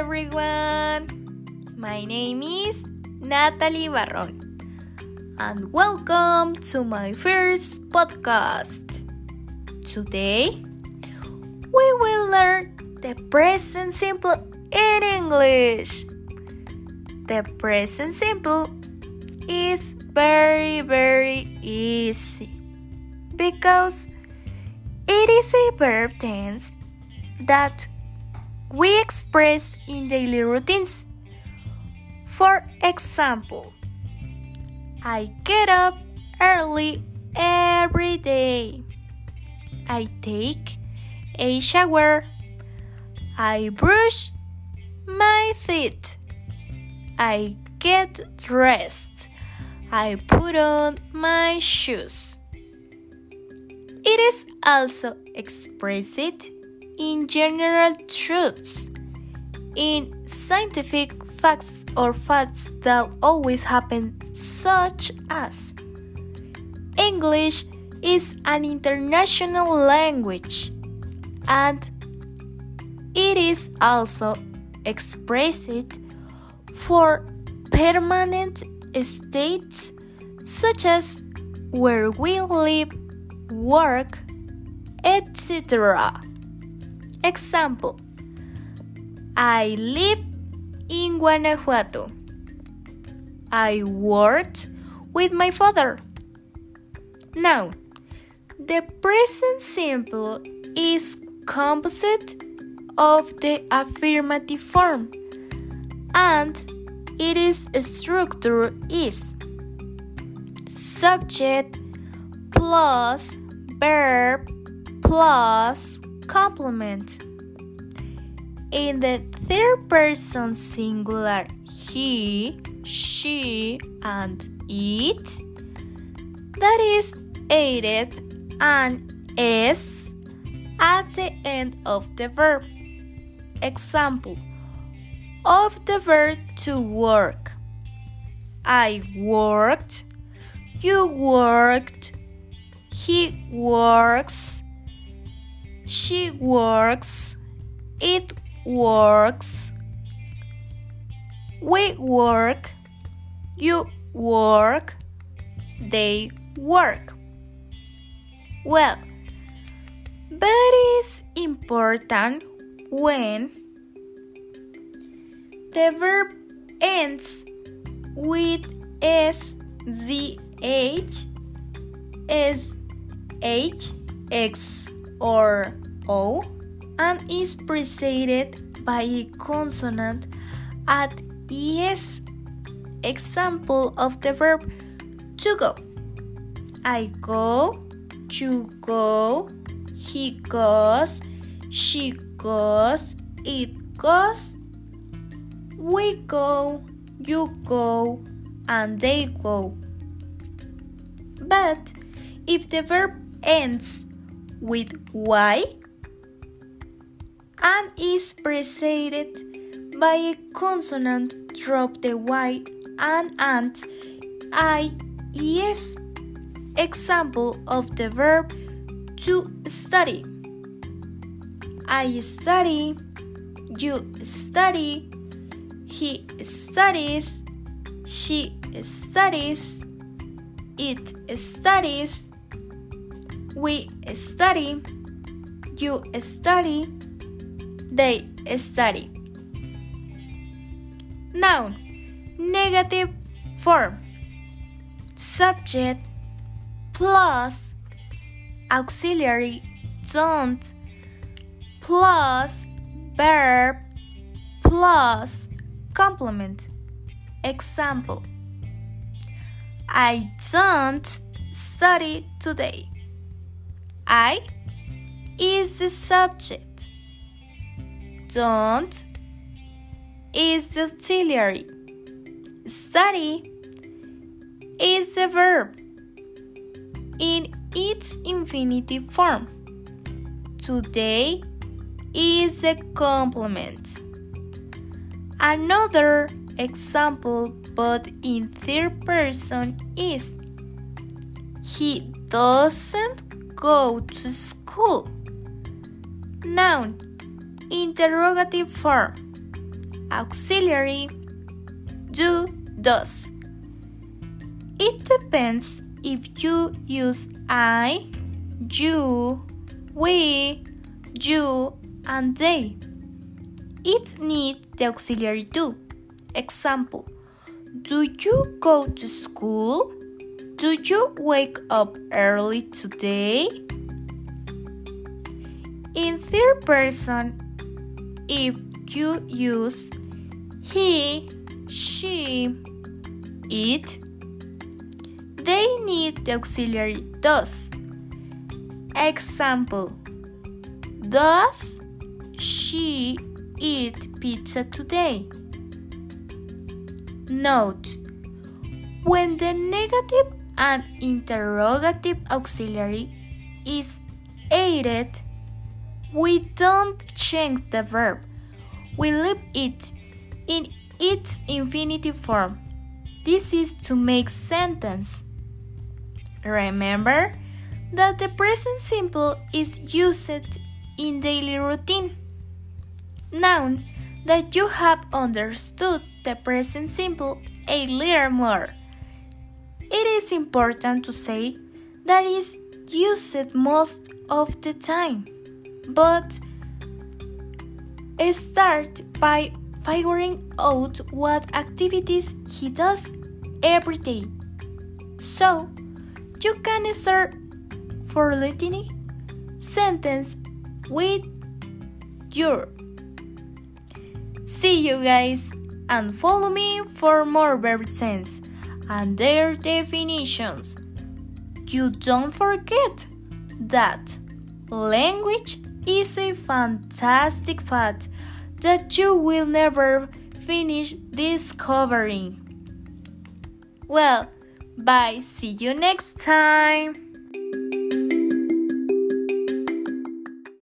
everyone! My name is Natalie Barron, and welcome to my first podcast. Today, we will learn the present simple in English. The present simple is very, very easy because it is a verb tense that we express in daily routines. For example, I get up early every day. I take a shower. I brush my teeth. I get dressed. I put on my shoes. It is also expressed in general truths, in scientific facts or facts that always happen, such as English is an international language and it is also expressed for permanent states such as where we live, work, etc. Example I live in Guanajuato. I worked with my father. Now, the present simple is composite of the affirmative form and its structure is subject plus verb plus complement. In the third person singular, he, she, and it, that is added an s at the end of the verb. Example of the verb to work. I worked, you worked, he works, she works, it works, we work, you work, they work. Well, but it's important when the verb ends with s, z, h, s, h, x, or o, and is preceded by a consonant at es. Example of the verb to go. I go, you go, he goes, she goes, it goes, we go, you go, and they go. But if the verb ends with y and is preceded by a consonant, drop the y and and i is Example of the verb to study. I study, you study, he studies, she studies, it studies, we study, you study, they study. Noun, negative form, subject plus auxiliary don't plus verb plus complement. Example I don't study today. I is the subject. Don't is the auxiliary. Study is the verb in its infinitive form. Today is the complement. Another example, but in third person, is He doesn't go to school. Noun, interrogative form. auxiliary do, does. It depends if you use I, you, we, you, and they. It needs the auxiliary do. Example Do you go to school? Do you wake up early today? In third person, if you use he, she, it, they need the auxiliary does. Example Does she eat pizza today? Note When the negative and interrogative auxiliary is added, we don't change the verb. We leave it in its infinitive form. This is to make sentence. Remember that the present simple is used in daily routine. Now that you have understood the present simple a little more, it is important to say that is used most of the time. But start by figuring out what activities he does every day. So, you can start for listening sentence with your. See you guys and follow me for more verb tense and their definitions. You don't forget that language is a fantastic fact that you will never finish discovering. Well, bye. See you next time.